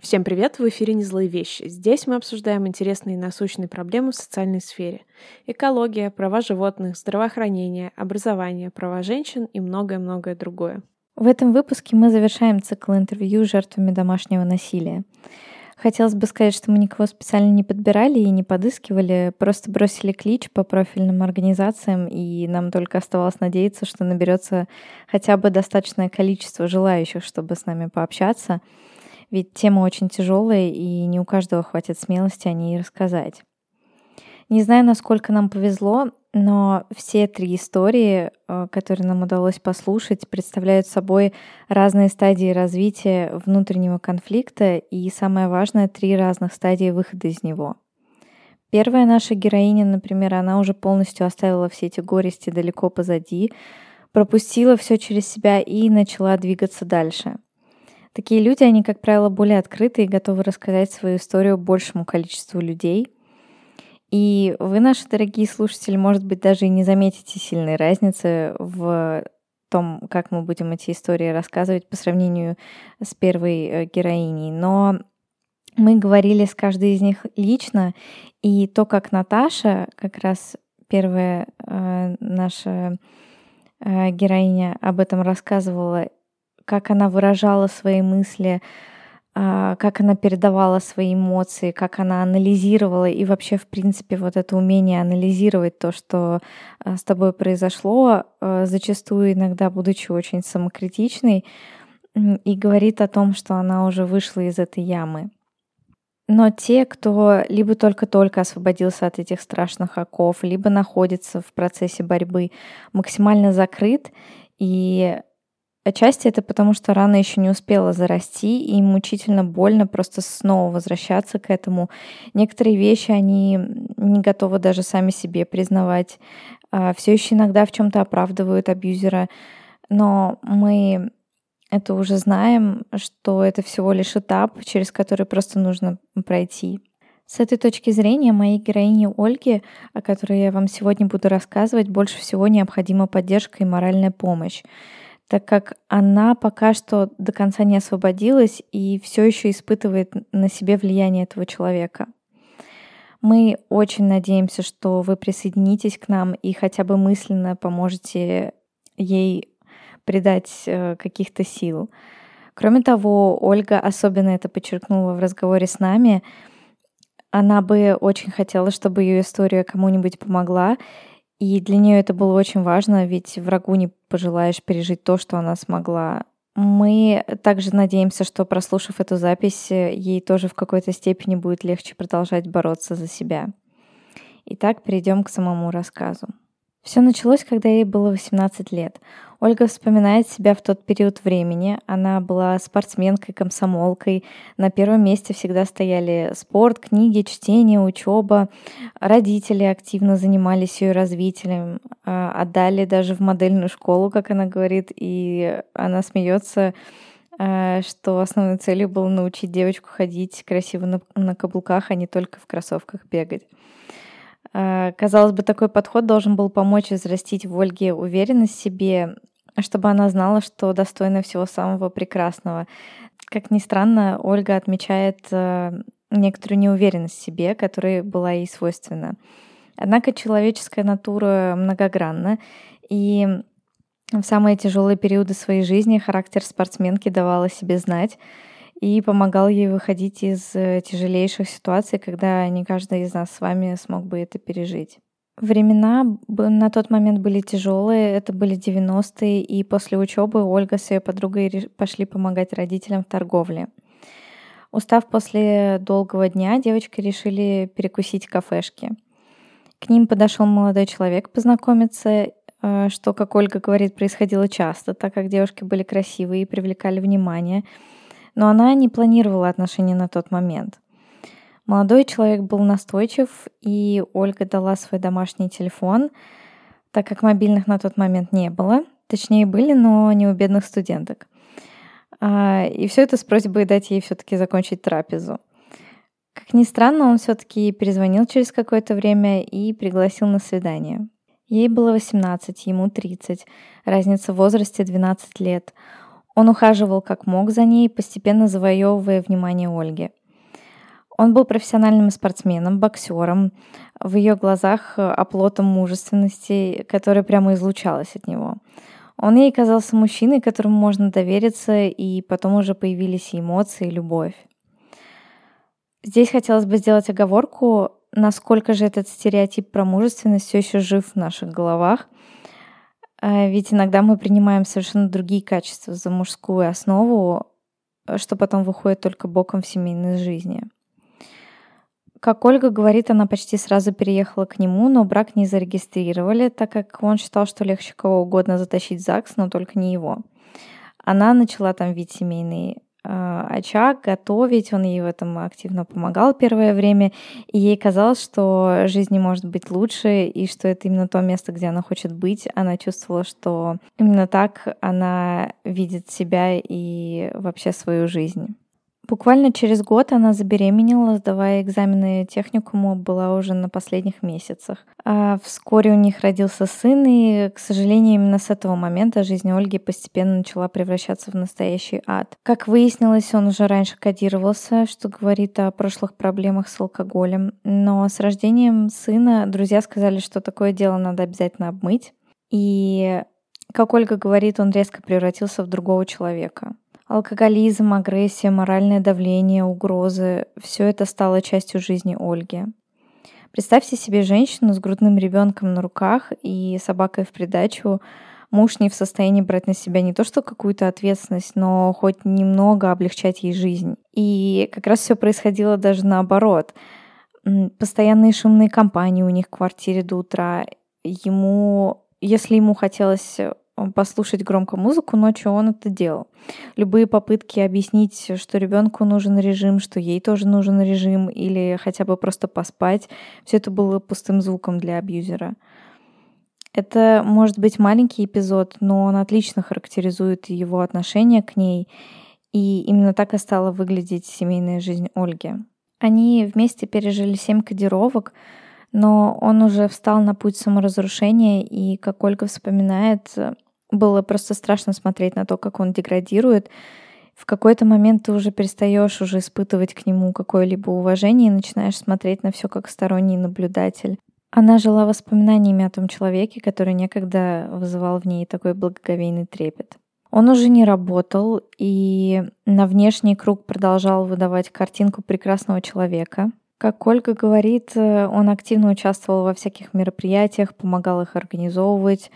Всем привет! В эфире «Не злые вещи». Здесь мы обсуждаем интересные и насущные проблемы в социальной сфере. Экология, права животных, здравоохранение, образование, права женщин и многое-многое другое. В этом выпуске мы завершаем цикл интервью с жертвами домашнего насилия. Хотелось бы сказать, что мы никого специально не подбирали и не подыскивали, просто бросили клич по профильным организациям, и нам только оставалось надеяться, что наберется хотя бы достаточное количество желающих, чтобы с нами пообщаться. Ведь тема очень тяжелая, и не у каждого хватит смелости о ней рассказать. Не знаю, насколько нам повезло, но все три истории, э, которые нам удалось послушать, представляют собой разные стадии развития внутреннего конфликта и, самое важное, три разных стадии выхода из него. Первая наша героиня, например, она уже полностью оставила все эти горести далеко позади, пропустила все через себя и начала двигаться дальше. Такие люди, они, как правило, более открыты и готовы рассказать свою историю большему количеству людей — и вы, наши дорогие слушатели, может быть, даже и не заметите сильной разницы в том, как мы будем эти истории рассказывать по сравнению с первой э, героиней. Но мы говорили с каждой из них лично, и то, как Наташа, как раз первая э, наша э, героиня об этом рассказывала, как она выражала свои мысли, а, как она передавала свои эмоции, как она анализировала и вообще, в принципе, вот это умение анализировать то, что а, с тобой произошло, а, зачастую иногда, будучи очень самокритичной, и говорит о том, что она уже вышла из этой ямы. Но те, кто либо только-только освободился от этих страшных оков, либо находится в процессе борьбы, максимально закрыт, и Отчасти это потому, что рана еще не успела зарасти, и мучительно больно просто снова возвращаться к этому. Некоторые вещи они не готовы даже сами себе признавать. А, Все еще иногда в чем-то оправдывают абьюзера, но мы это уже знаем, что это всего лишь этап, через который просто нужно пройти. С этой точки зрения моей героине Ольге, о которой я вам сегодня буду рассказывать, больше всего необходима поддержка и моральная помощь так как она пока что до конца не освободилась и все еще испытывает на себе влияние этого человека. Мы очень надеемся, что вы присоединитесь к нам и хотя бы мысленно поможете ей придать э, каких-то сил. Кроме того, Ольга особенно это подчеркнула в разговоре с нами. Она бы очень хотела, чтобы ее история кому-нибудь помогла, и для нее это было очень важно, ведь врагу не пожелаешь пережить то, что она смогла. Мы также надеемся, что прослушав эту запись, ей тоже в какой-то степени будет легче продолжать бороться за себя. Итак, перейдем к самому рассказу. Все началось, когда ей было 18 лет. Ольга вспоминает себя в тот период времени. Она была спортсменкой, комсомолкой. На первом месте всегда стояли спорт, книги, чтение, учеба. Родители активно занимались ее развитием, а, отдали даже в модельную школу, как она говорит, и она смеется а, что основной целью было научить девочку ходить красиво на, на каблуках, а не только в кроссовках бегать. Э, казалось бы, такой подход должен был помочь взрастить в Ольге уверенность в себе, чтобы она знала, что достойна всего самого прекрасного. Как ни странно, Ольга отмечает э, некоторую неуверенность в себе, которая была ей свойственна. Однако человеческая натура многогранна, и в самые тяжелые периоды своей жизни характер спортсменки давал о себе знать и помогал ей выходить из э, тяжелейших ситуаций, когда не каждый из нас с вами смог бы это пережить. Времена на тот момент были тяжелые, это были 90-е, и после учебы Ольга с ее подругой пошли помогать родителям в торговле. Устав после долгого дня, девочки решили перекусить в кафешке. К ним подошел молодой человек познакомиться, э, что, как Ольга говорит, происходило часто, так как девушки были красивые и привлекали внимание – но она не планировала отношения на тот момент. Молодой человек был настойчив, и Ольга дала свой домашний телефон, так как мобильных на тот момент не было. Точнее, были, но не у бедных студенток. А, и все это с просьбой дать ей все-таки закончить трапезу. Как ни странно, он все-таки перезвонил через какое-то время и пригласил на свидание. Ей было 18, ему 30, разница в возрасте 12 лет. Он ухаживал как мог за ней, постепенно завоевывая внимание Ольги. Он был профессиональным спортсменом, боксером, в ее глазах э, оплотом мужественности, которая прямо излучалась от него. Он ей казался мужчиной, которому можно довериться, и потом уже появились эмоции, и любовь. Здесь хотелось бы сделать оговорку, насколько же этот стереотип про мужественность все еще жив в наших головах. А ведь иногда мы принимаем совершенно другие качества за мужскую основу, что потом выходит только боком в семейной жизни. Как Ольга говорит, она почти сразу переехала к нему, но брак не зарегистрировали, так как он считал, что легче кого угодно затащить ЗАГС, но только не его. Она начала там вид семейный э, очаг, готовить, он ей в этом активно помогал первое время, и ей казалось, что жизнь не может быть лучше, и что это именно то место, где она хочет быть. Она чувствовала, что именно так она видит себя и вообще свою жизнь. Буквально через год она забеременела, сдавая экзамены техникуму, была уже на последних месяцах. А вскоре у них родился сын, и, к сожалению, именно с этого момента жизнь Ольги постепенно начала превращаться в настоящий ад. Как выяснилось, он уже раньше кодировался, что говорит о прошлых проблемах с алкоголем. Но с рождением сына друзья сказали, что такое дело надо обязательно обмыть. И, как Ольга говорит, он резко превратился в другого человека. Алкоголизм, агрессия, моральное давление, угрозы — все это стало частью жизни Ольги. Представьте себе женщину с грудным ребенком на руках и собакой в придачу. Муж не в состоянии брать на себя не то что какую-то ответственность, но хоть немного облегчать ей жизнь. И как раз все происходило даже наоборот. Постоянные шумные компании у них в квартире до утра. Ему, если ему хотелось послушать громко музыку ночью, он это делал. Любые попытки объяснить, что ребенку нужен режим, что ей тоже нужен режим, или хотя бы просто поспать, все это было пустым звуком для абьюзера. Это может быть маленький эпизод, но он отлично характеризует его отношение к ней, и именно так и стала выглядеть семейная жизнь Ольги. Они вместе пережили семь кодировок, но он уже встал на путь саморазрушения, и, как Ольга вспоминает, было просто страшно смотреть на то, как он деградирует. В какой-то момент ты уже перестаешь уже испытывать к нему какое-либо уважение и начинаешь смотреть на все как сторонний наблюдатель. Она жила воспоминаниями о том человеке, который некогда вызывал в ней такой благоговейный трепет. Он уже не работал и на внешний круг продолжал выдавать картинку прекрасного человека. Как Ольга говорит, он активно участвовал во всяких мероприятиях, помогал их организовывать,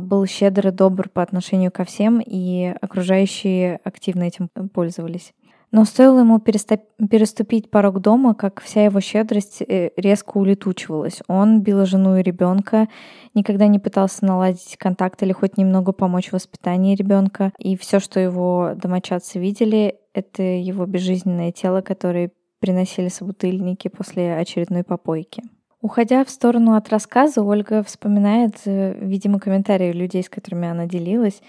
был щедр и добр по отношению ко всем, и окружающие активно этим пользовались. Но стоило ему переступить порог дома, как вся его щедрость э, резко улетучивалась. Он бил жену и ребенка, никогда не пытался наладить контакт или хоть немного помочь в воспитании ребенка. И все, что его домочадцы видели, это его безжизненное тело, которое приносили собутыльники после очередной попойки. Уходя в сторону от рассказа, Ольга вспоминает, э, видимо, комментарии людей, с которыми она делилась.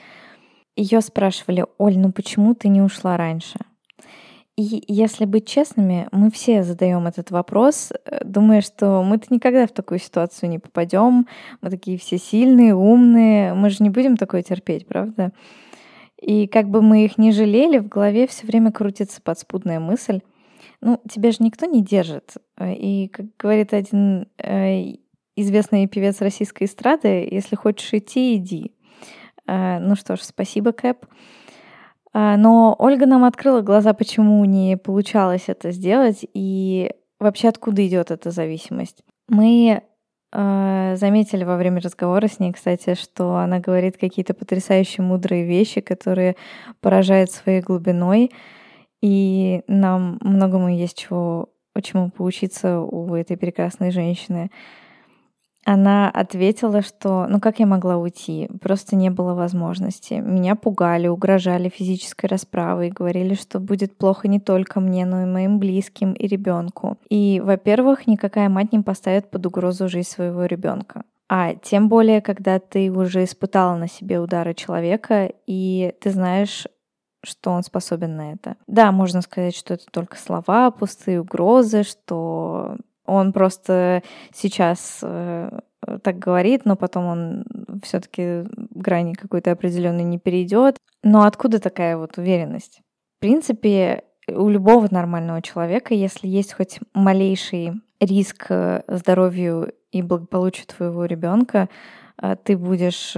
Ее спрашивали, Оль, ну почему ты не ушла раньше? И если быть честными, мы все задаем этот вопрос, э, думая, что мы-то никогда в такую ситуацию не попадем, мы такие все сильные, умные, мы же не будем такое терпеть, правда? И как бы мы их не жалели, в голове все время крутится подспудная мысль, ну, тебя же никто не держит. Э, и, как говорит один э, известный певец российской эстрады, если хочешь идти, иди. Э, ну что ж, спасибо, Кэп. Но Ольга нам открыла глаза, почему не получалось это сделать и вообще откуда идет эта зависимость. Мы заметили во время разговора с ней, кстати, что она говорит какие-то потрясающие мудрые вещи, которые поражают своей глубиной. И нам многому есть чего, чему поучиться у этой прекрасной женщины. Она ответила, что ну как я могла уйти? Просто не было возможности. Меня пугали, угрожали физической расправой, говорили, что будет плохо не только мне, но и моим близким и ребенку. И, во-первых, никакая мать не поставит под угрозу жизнь своего ребенка. А тем более, когда ты уже испытала на себе удары человека, и ты знаешь что он способен на это. Да, можно сказать, что это только слова, пустые угрозы, что он просто сейчас э, э, так говорит, но потом он все-таки грани какой-то определенной не перейдет. Но откуда такая вот уверенность? В принципе, у любого нормального человека, если есть хоть малейший риск э, здоровью и благополучию твоего ребенка, э, ты будешь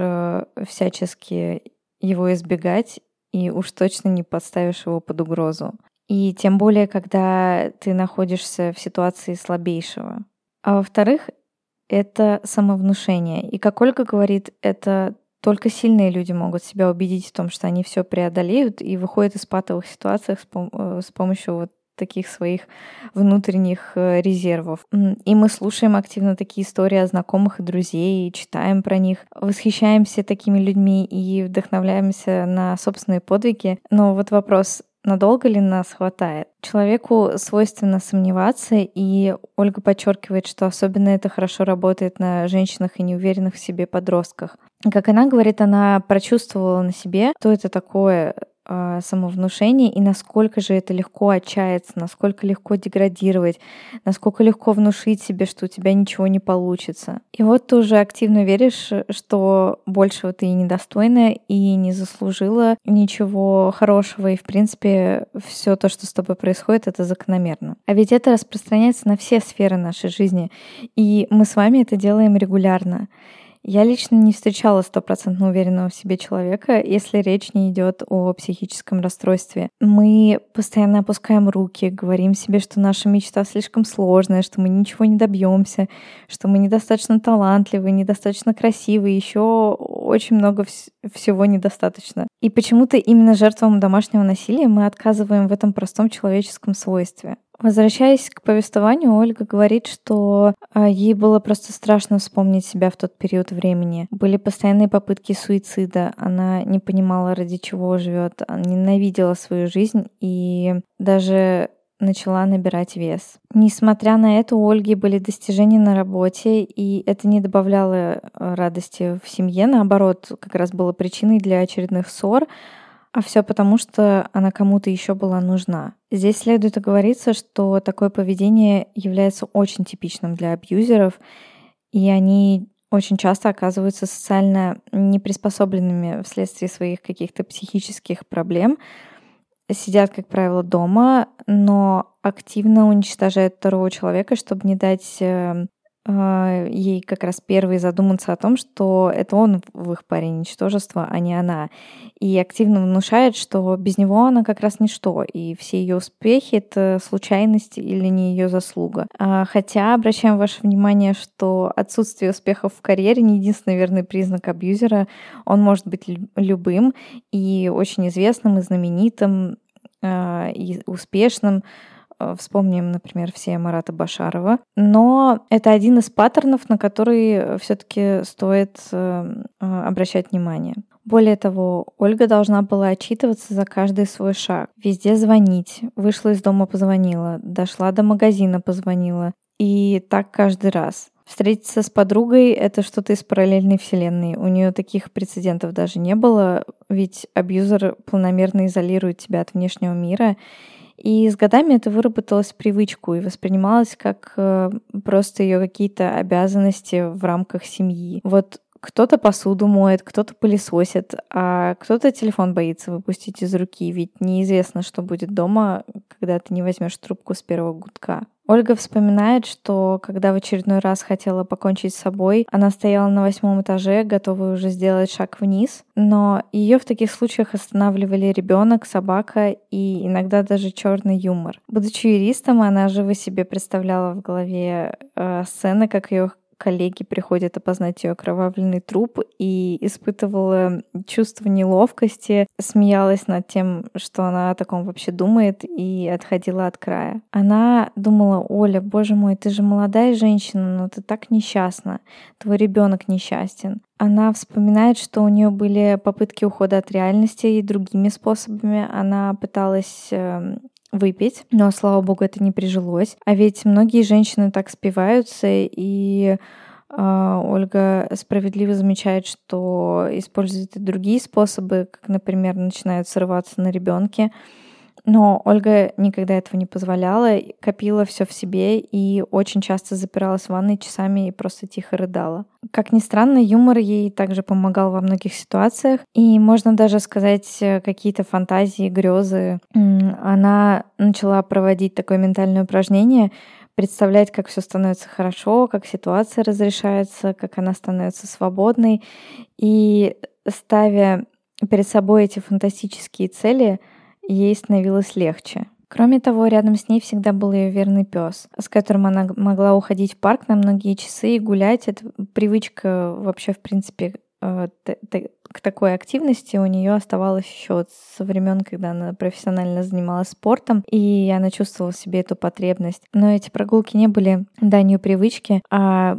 всячески его избегать и уж точно не подставишь его под угрозу. И тем более, когда ты находишься в ситуации слабейшего. А во-вторых, это самовнушение. И как Ольга говорит, это только сильные люди могут себя убедить в том, что они все преодолеют и выходят из патовых ситуаций с, пом- э, с помощью вот таких своих внутренних э, резервов. И мы слушаем активно такие истории о знакомых и друзей, и читаем про них, восхищаемся такими людьми и вдохновляемся на собственные подвиги. Но вот вопрос, надолго ли нас хватает. Человеку свойственно сомневаться, и Ольга подчеркивает, что особенно это хорошо работает на женщинах и неуверенных в себе подростках. Как она говорит, она прочувствовала на себе, что это такое э, самовнушение и насколько же это легко отчаяться, насколько легко деградировать, насколько легко внушить себе, что у тебя ничего не получится. И вот ты уже активно веришь, что большего ты и недостойна, и не заслужила ничего хорошего, и в принципе все то, что с тобой происходит, это закономерно. А ведь это распространяется на все сферы нашей жизни, и мы с вами это делаем регулярно. Я лично не встречала стопроцентно уверенного в себе человека, если речь не идет о психическом расстройстве. Мы постоянно опускаем руки, говорим себе, что наша мечта слишком сложная, что мы ничего не добьемся, что мы недостаточно талантливы, недостаточно красивы, еще очень много вс- всего недостаточно. И почему-то именно жертвам домашнего насилия мы отказываем в этом простом человеческом свойстве. Возвращаясь к повествованию, Ольга говорит, что а, ей было просто страшно вспомнить себя в тот период времени. Были постоянные попытки суицида, она не понимала, ради чего живет, ненавидела свою жизнь и даже начала набирать вес. Несмотря на это, у Ольги были достижения на работе, и это не добавляло а, радости в семье, наоборот, как раз было причиной для очередных ссор, а все потому, что она кому-то еще была нужна. Здесь следует оговориться, что такое поведение является очень типичным для абьюзеров, и они очень часто оказываются социально неприспособленными вследствие своих каких-то психических проблем, сидят, как правило, дома, но активно уничтожают второго человека, чтобы не дать э, а, ей как раз первой задуматься о том, что это он в их паре ничтожество, а не она. И активно внушает, что без него она как раз ничто, и все ее успехи — это случайность или не ее заслуга. А, хотя обращаем ваше внимание, что отсутствие успехов в карьере не единственный верный признак абьюзера. Он может быть любым и очень известным, и знаменитым, а, и успешным, вспомним, например, все Марата Башарова. Но это один из паттернов, на который все-таки стоит э, э, обращать внимание. Более того, Ольга должна была отчитываться за каждый свой шаг. Везде звонить. Вышла из дома, позвонила. Дошла до магазина, позвонила. И так каждый раз. Встретиться с подругой — это что-то из параллельной вселенной. У нее таких прецедентов даже не было, ведь абьюзер планомерно изолирует тебя от внешнего мира, и с годами это выработалось в привычку и воспринималось как э, просто ее какие-то обязанности в рамках семьи. Вот кто-то посуду моет, кто-то пылесосит, а кто-то телефон боится выпустить из руки, ведь неизвестно, что будет дома, когда ты не возьмешь трубку с первого гудка. Ольга вспоминает, что когда в очередной раз хотела покончить с собой, она стояла на восьмом этаже, готовая уже сделать шаг вниз, но ее в таких случаях останавливали ребенок, собака и иногда даже черный юмор. Будучи юристом, она живо себе представляла в голове э, сцены, как ее коллеги приходят опознать ее окровавленный труп и испытывала чувство неловкости, смеялась над тем, что она о таком вообще думает и отходила от края. Она думала, Оля, боже мой, ты же молодая женщина, но ты так несчастна, твой ребенок несчастен. Она вспоминает, что у нее были попытки ухода от реальности и другими способами. Она пыталась эм, выпить, но, слава богу, это не прижилось. А ведь многие женщины так спиваются, и э, Ольга справедливо замечает, что используют и другие способы, как, например, начинают срываться на ребенке. Но Ольга никогда этого не позволяла, копила все в себе и очень часто запиралась в ванной часами и просто тихо рыдала. Как ни странно, юмор ей также помогал во многих ситуациях, и можно даже сказать э, какие-то фантазии, грезы. Она начала проводить такое ментальное упражнение, представлять, как все становится хорошо, как ситуация разрешается, как она становится свободной. И ставя перед собой эти фантастические цели, ей становилось легче. Кроме того, рядом с ней всегда был ее верный пес, с которым она могла уходить в парк на многие часы и гулять. Это привычка вообще, в принципе, э, к такой активности у нее оставалось еще со времен, когда она профессионально занималась спортом, и она чувствовала в себе эту потребность. Но эти прогулки не были данью привычки, а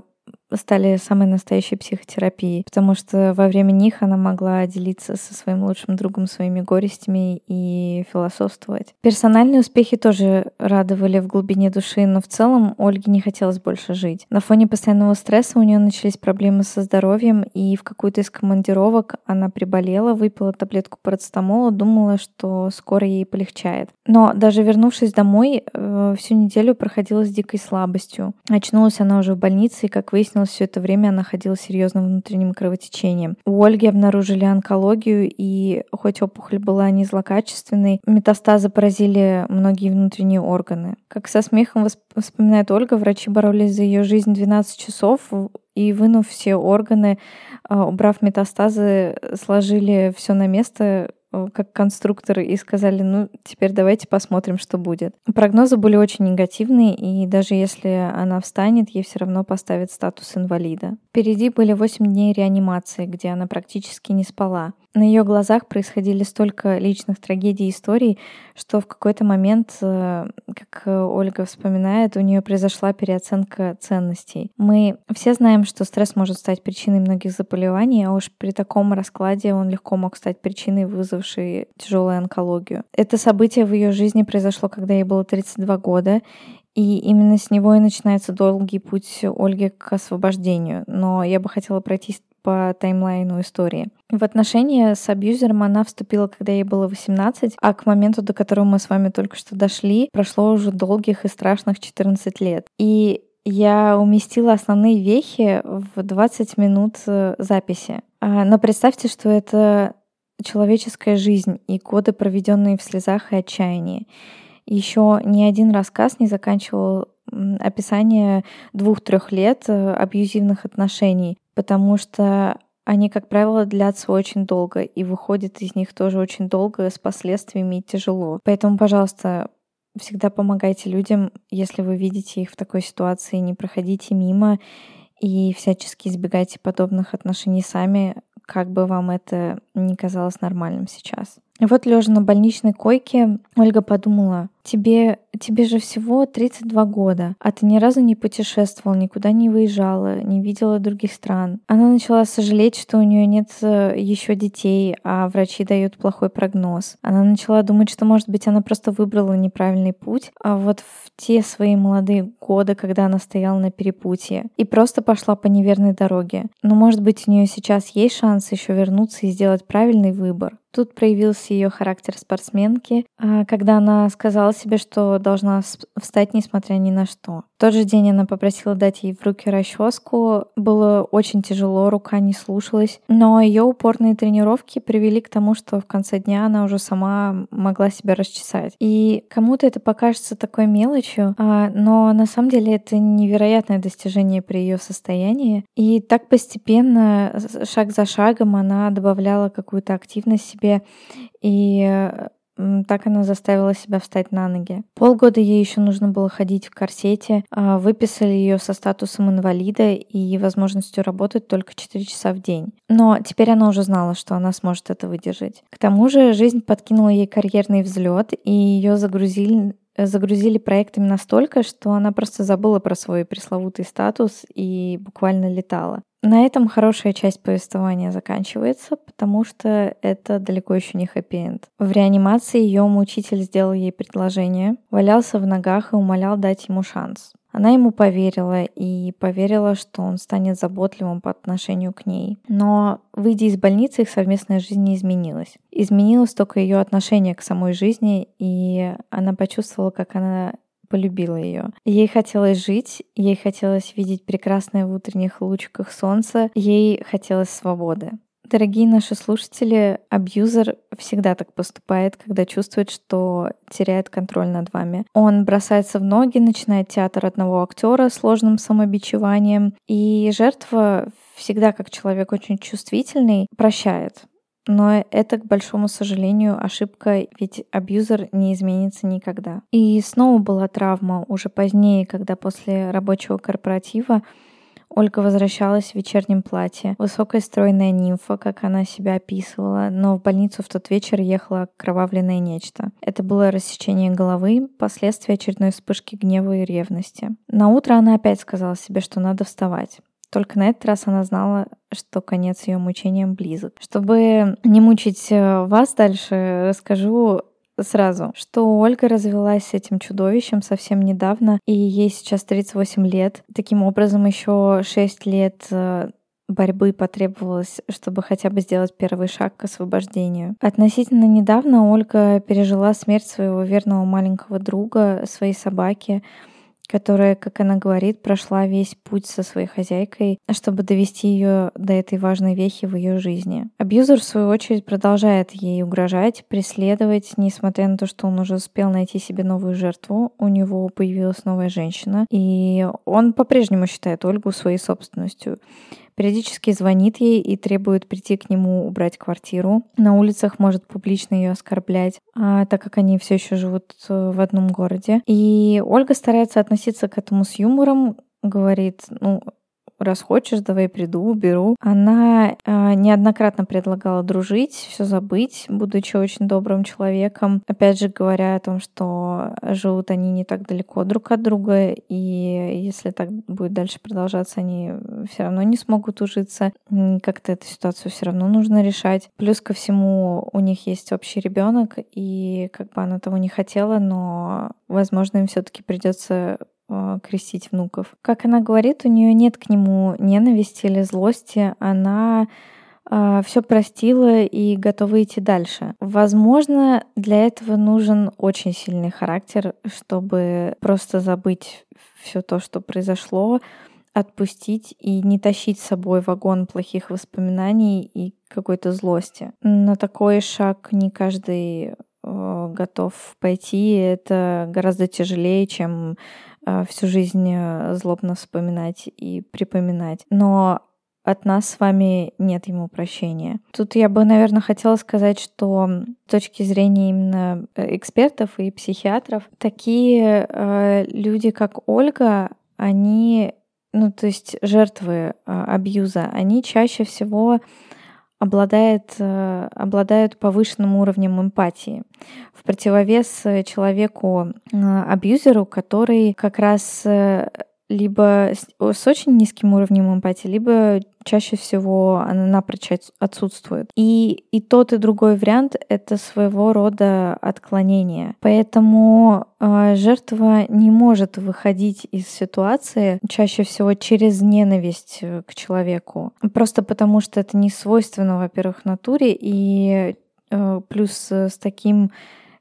стали самой настоящей психотерапией, потому что во время них она могла делиться со своим лучшим другом своими горестями и философствовать. Персональные успехи тоже радовали в глубине души, но в целом Ольге не хотелось больше жить. На фоне постоянного стресса у нее начались проблемы со здоровьем, и в какую-то из командировок она приболела, выпила таблетку парацетамола, думала, что скоро ей полегчает. Но даже вернувшись домой, э, всю неделю проходила с дикой слабостью. Очнулась она уже в больнице, и, как выяснилось, выяснилось, все это время она ходила с серьезным внутренним кровотечением. У Ольги обнаружили онкологию, и хоть опухоль была не злокачественной, метастазы поразили многие внутренние органы. Как со смехом вспоминает Ольга, врачи боролись за ее жизнь 12 часов, и вынув все органы, а, убрав метастазы, сложили все на место, как конструкторы и сказали, ну, теперь давайте посмотрим, что будет. Прогнозы были очень негативные, и даже если она встанет, ей все равно поставят статус инвалида. Впереди были 8 дней реанимации, где она практически не спала. На ее глазах происходили столько личных трагедий и историй, что в какой-то момент, э, как Ольга вспоминает, у нее произошла переоценка ценностей. Мы все знаем, что стресс может стать причиной многих заболеваний, а уж при таком раскладе он легко мог стать причиной, вызвавшей тяжелую онкологию. Это событие в ее жизни произошло, когда ей было 32 года, и именно с него и начинается долгий путь Ольги к освобождению. Но я бы хотела пройтись по таймлайну истории. В отношения с абьюзером она вступила, когда ей было 18, а к моменту, до которого мы с вами только что дошли, прошло уже долгих и страшных 14 лет. И я уместила основные вехи в 20 минут э, записи. А, но представьте, что это человеческая жизнь и годы, проведенные в слезах и отчаянии. Еще ни один рассказ не заканчивал описание двух-трех лет э, абьюзивных отношений, потому что они, как правило, длятся очень долго, и выходит из них тоже очень долго с последствиями и тяжело. Поэтому, пожалуйста, всегда помогайте людям, если вы видите их в такой ситуации, не проходите мимо и всячески избегайте подобных отношений сами, как бы вам это ни казалось нормальным сейчас. И вот лежа на больничной койке, Ольга подумала, тебе, тебе же всего 32 года, а ты ни разу не путешествовала, никуда не выезжала, не видела других стран. Она начала сожалеть, что у нее нет э, еще детей, а врачи дают плохой прогноз. Она начала думать, что, может быть, она просто выбрала неправильный путь, а вот в те свои молодые годы, когда она стояла на перепутье, и просто пошла по неверной дороге. Но, может быть, у нее сейчас есть шанс еще вернуться и сделать правильный выбор. Тут проявился ее характер спортсменки, а, когда она сказала себе, что должна встать несмотря ни на что. В тот же день она попросила дать ей в руки расческу. Было очень тяжело, рука не слушалась. Но ее упорные тренировки привели к тому, что в конце дня она уже сама могла себя расчесать. И кому-то это покажется такой мелочью, а, но на самом деле это невероятное достижение при ее состоянии. И так постепенно, шаг за шагом, она добавляла какую-то активность себе себе, и так она заставила себя встать на ноги. Полгода ей еще нужно было ходить в корсете, а, выписали ее со статусом инвалида и возможностью работать только 4 часа в день. Но теперь она уже знала, что она сможет это выдержать. К тому же жизнь подкинула ей карьерный взлет, и ее загрузили загрузили проектами настолько, что она просто забыла про свой пресловутый статус и буквально летала. На этом хорошая часть повествования заканчивается, потому что это далеко еще не хэппи-энд. В реанимации ее мучитель сделал ей предложение, валялся в ногах и умолял дать ему шанс. Она ему поверила и поверила, что он станет заботливым по отношению к ней. Но, выйдя из больницы, их совместная жизнь не изменилась. Изменилось только ее отношение к самой жизни, и она почувствовала, как она полюбила ее. Ей хотелось жить, ей хотелось видеть прекрасное в утренних лучиках солнца, ей хотелось свободы. Дорогие наши слушатели, абьюзер всегда так поступает, когда чувствует, что теряет контроль над вами. Он бросается в ноги, начинает театр одного актера сложным самобичеванием, и жертва всегда, как человек очень чувствительный, прощает. Но это, к большому сожалению, ошибка, ведь абьюзер не изменится никогда. И снова была травма уже позднее, когда после рабочего корпоратива Ольга возвращалась в вечернем платье. Высокая стройная нимфа, как она себя описывала, но в больницу в тот вечер ехала кровавленное нечто. Это было рассечение головы, последствия очередной вспышки гнева и ревности. На утро она опять сказала себе, что надо вставать. Только на этот раз она знала, что конец ее мучениям близок. Чтобы не мучить э, вас дальше, расскажу сразу, что Ольга развелась с этим чудовищем совсем недавно, и ей сейчас 38 лет. Таким образом, еще 6 лет э, борьбы потребовалось, чтобы хотя бы сделать первый шаг к освобождению. Относительно недавно Ольга пережила смерть своего верного маленького друга, своей собаки, которая, как она говорит, прошла весь путь со своей хозяйкой, чтобы довести ее до этой важной вехи в ее жизни. Абьюзер, в свою очередь, продолжает ей угрожать, преследовать, несмотря на то, что он уже успел найти себе новую жертву, у него появилась новая женщина, и он по-прежнему считает Ольгу своей собственностью периодически звонит ей и требует прийти к нему убрать квартиру. На улицах может публично ее оскорблять, а, так как они все еще живут э, в одном городе. И Ольга старается относиться к этому с юмором, говорит, ну, раз хочешь, давай приду, беру. Она э, неоднократно предлагала дружить, все забыть, будучи очень добрым человеком. Опять же, говоря о том, что живут они не так далеко друг от друга, и если так будет дальше продолжаться, они все равно не смогут ужиться. Как-то эту ситуацию все равно нужно решать. Плюс ко всему у них есть общий ребенок, и как бы она того не хотела, но, возможно, им все-таки придется а, крестить внуков. Как она говорит, у нее нет к нему ненависти или злости, она э, все простила и готова идти дальше. Возможно, для этого нужен очень сильный характер, чтобы просто забыть все то, что произошло, отпустить и не тащить с собой вагон плохих воспоминаний и какой-то злости. На такой шаг не каждый э, готов пойти. Это гораздо тяжелее, чем а, всю жизнь э, злобно вспоминать и припоминать. Но от нас с вами нет ему прощения. Тут я бы, наверное, хотела сказать, что с точки зрения именно э, экспертов и психиатров, такие э, люди, как Ольга, они, ну, то есть жертвы э, абьюза, они чаще всего обладает, э, обладают повышенным уровнем эмпатии. В противовес человеку-абьюзеру, э, который как раз э, либо с очень низким уровнем эмпатии, либо чаще всего она напрочь отсутствует. И, и тот, и другой вариант — это своего рода отклонение. Поэтому э, жертва не может выходить из ситуации чаще всего через ненависть э, к человеку. Просто потому, что это не свойственно, во-первых, натуре, и э, плюс с таким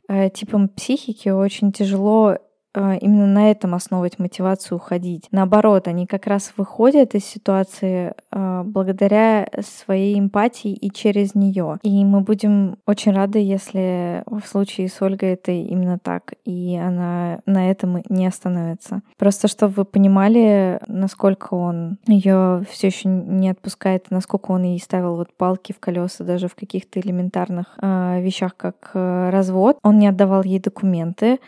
э, типом психики очень тяжело именно на этом основывать мотивацию уходить. Наоборот, они как раз выходят из ситуации э, благодаря своей эмпатии и через нее. И мы будем очень рады, если в случае с Ольгой это именно так, и она на этом не остановится. Просто чтобы вы понимали, насколько он ее все еще не отпускает, насколько он ей ставил вот палки в колеса даже в каких-то элементарных э, вещах, как э, развод. Он не отдавал ей документы,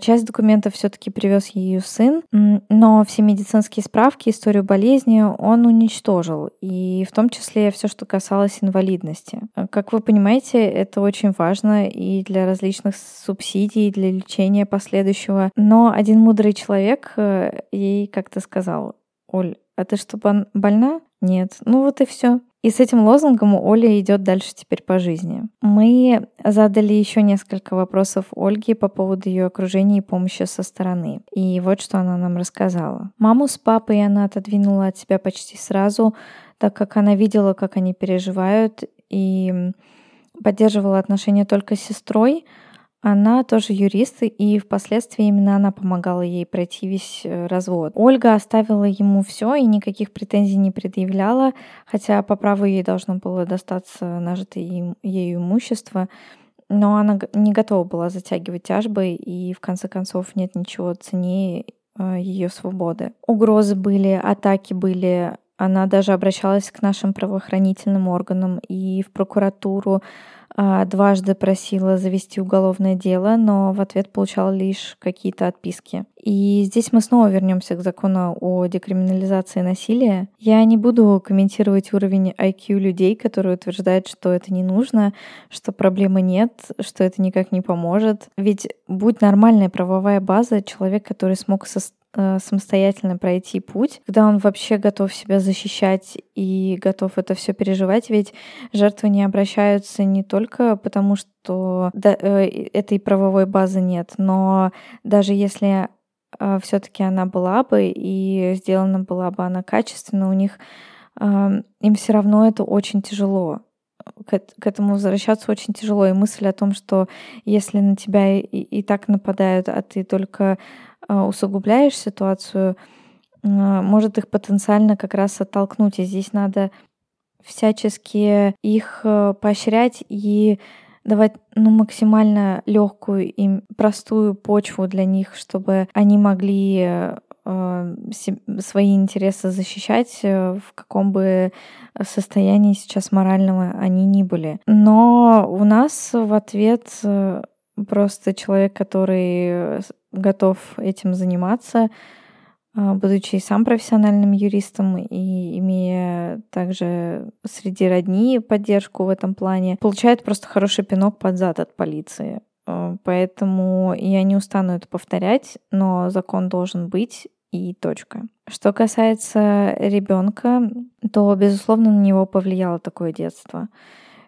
часть документов все-таки привез ее сын, но все медицинские справки, историю болезни он уничтожил, и в том числе все, что касалось инвалидности. А, как вы понимаете, это очень важно и для различных субсидий, и для лечения последующего. Но один мудрый человек э, ей как-то сказал, Оль, а ты что, больна? Нет. Ну вот и все. И с этим лозунгом Оля идет дальше теперь по жизни. Мы задали еще несколько вопросов Ольге по поводу ее окружения и помощи со стороны. И вот что она нам рассказала. Маму с папой она отодвинула от себя почти сразу, так как она видела, как они переживают, и поддерживала отношения только с сестрой, она тоже юрист, и впоследствии именно она помогала ей пройти весь э, развод. Ольга оставила ему все и никаких претензий не предъявляла, хотя по праву ей должно было достаться нажитое ею имущество, но она не готова была затягивать тяжбы, и в конце концов нет ничего ценнее э, ее свободы. Угрозы были, атаки были, она даже обращалась к нашим правоохранительным органам и в прокуратуру, дважды просила завести уголовное дело, но в ответ получала лишь какие-то отписки. И здесь мы снова вернемся к закону о декриминализации насилия. Я не буду комментировать уровень IQ людей, которые утверждают, что это не нужно, что проблемы нет, что это никак не поможет. Ведь будь нормальная правовая база, человек, который смог со Э, самостоятельно пройти путь, когда он вообще готов себя защищать и готов это все переживать, ведь жертвы не обращаются не только потому, что э, этой правовой базы нет, но даже если э, все-таки она была бы и сделана была бы она качественно, у них им все равно это очень тяжело к, этому возвращаться очень тяжело. И мысль о том, что если на тебя и, и так нападают, а ты только усугубляешь ситуацию, а, может их потенциально как раз оттолкнуть. И здесь надо всячески их э, поощрять и давать ну, максимально легкую и простую почву для них, чтобы они могли э, свои интересы защищать, э, в каком бы состоянии сейчас морального они ни были. Но у нас в ответ просто человек, который готов этим заниматься, а, будучи и сам профессиональным юристом и имея также среди родни поддержку в этом плане, получает просто хороший пинок под зад от полиции. А, поэтому я не устану это повторять, но закон должен быть и точка. Что касается ребенка, то, безусловно, на него повлияло такое детство.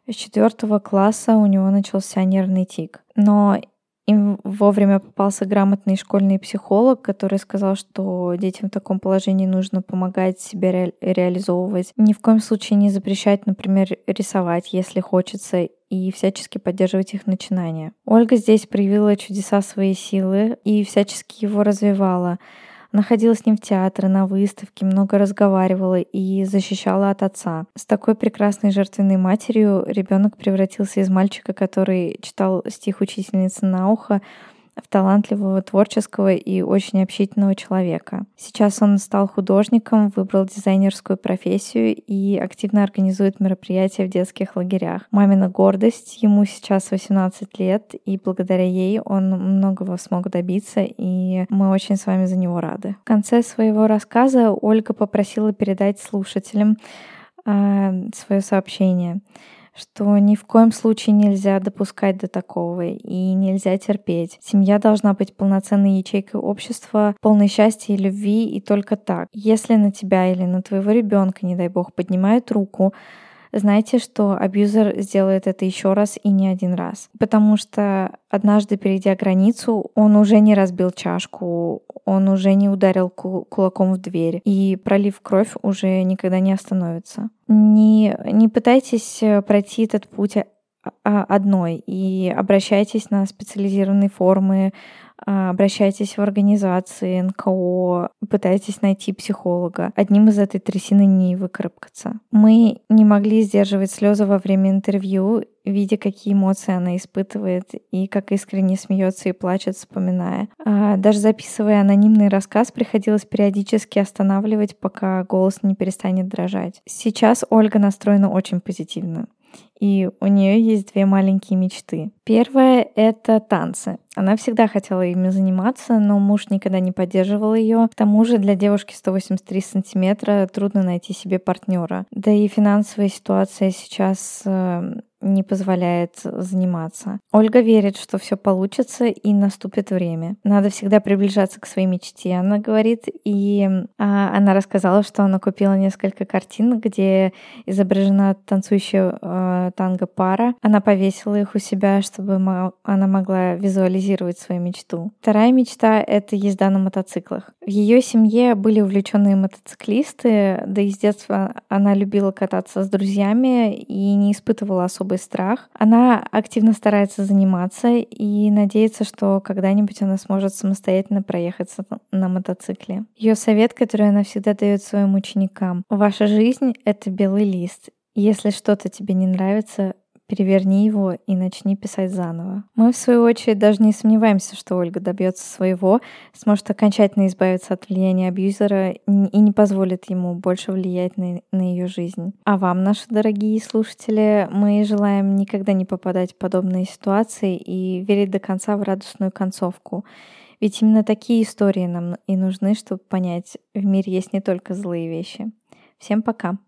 С четвертого класса у него начался нервный тик. Но им вовремя попался грамотный школьный психолог, который сказал, что детям в таком положении нужно помогать себя ре- реализовывать. Ни в коем случае не запрещать, например, рисовать, если хочется, и всячески поддерживать их начинания. Ольга здесь проявила чудеса своей силы и всячески его развивала. Находила с ним в театре, на выставке, много разговаривала и защищала от отца. С такой прекрасной жертвенной матерью ребенок превратился из мальчика, который читал стих учительницы на ухо, в талантливого, творческого и очень общительного человека. Сейчас он стал художником, выбрал дизайнерскую профессию и активно организует мероприятия в детских лагерях. Мамина гордость, ему сейчас 18 лет, и благодаря ей он многого смог добиться, и мы очень с вами за него рады. В конце своего рассказа Ольга попросила передать слушателям э, свое сообщение что ни в коем случае нельзя допускать до такого и нельзя терпеть. Семья должна быть полноценной ячейкой общества, полной счастья и любви, и только так. Если на тебя или на твоего ребенка, не дай бог, поднимают руку, знайте, что абьюзер сделает это еще раз и не один раз. Потому что однажды, перейдя границу, он уже не разбил чашку, он уже не ударил кулаком в дверь, и пролив кровь уже никогда не остановится. Не, не пытайтесь э, пройти этот путь а, одной и обращайтесь на специализированные формы, а, обращайтесь в организации, НКО, пытайтесь найти психолога. Одним из этой трясины не выкарабкаться. Мы не могли сдерживать слезы во время интервью, видя, какие эмоции она испытывает и как искренне смеется и плачет, вспоминая. А, даже записывая анонимный рассказ, приходилось периодически останавливать, пока голос не перестанет дрожать. Сейчас Ольга настроена очень позитивно и у нее есть две маленькие мечты. Первая — это танцы. Она всегда хотела ими заниматься, но муж никогда не поддерживал ее. К тому же для девушки 183 сантиметра трудно найти себе партнера. Да и финансовая ситуация сейчас э, не позволяет заниматься. Ольга верит, что все получится и наступит время. Надо всегда приближаться к своей мечте, она говорит. И а, она рассказала, что она купила несколько картин, где изображена танцующая э, танго пара. Она повесила их у себя, чтобы она могла визуализировать свою мечту. Вторая мечта — это езда на мотоциклах. В ее семье были увлеченные мотоциклисты, да и с детства она любила кататься с друзьями и не испытывала особый страх. Она активно старается заниматься и надеется, что когда-нибудь она сможет самостоятельно проехаться на мотоцикле. Ее совет, который она всегда дает своим ученикам. Ваша жизнь — это белый лист. Если что-то тебе не нравится, переверни его и начни писать заново. Мы, в свою очередь, даже не сомневаемся, что Ольга добьется своего, сможет окончательно избавиться от влияния абьюзера и не позволит ему больше влиять на, на ее жизнь. А вам, наши дорогие слушатели, мы желаем никогда не попадать в подобные ситуации и верить до конца в радостную концовку. Ведь именно такие истории нам и нужны, чтобы понять, в мире есть не только злые вещи. Всем пока!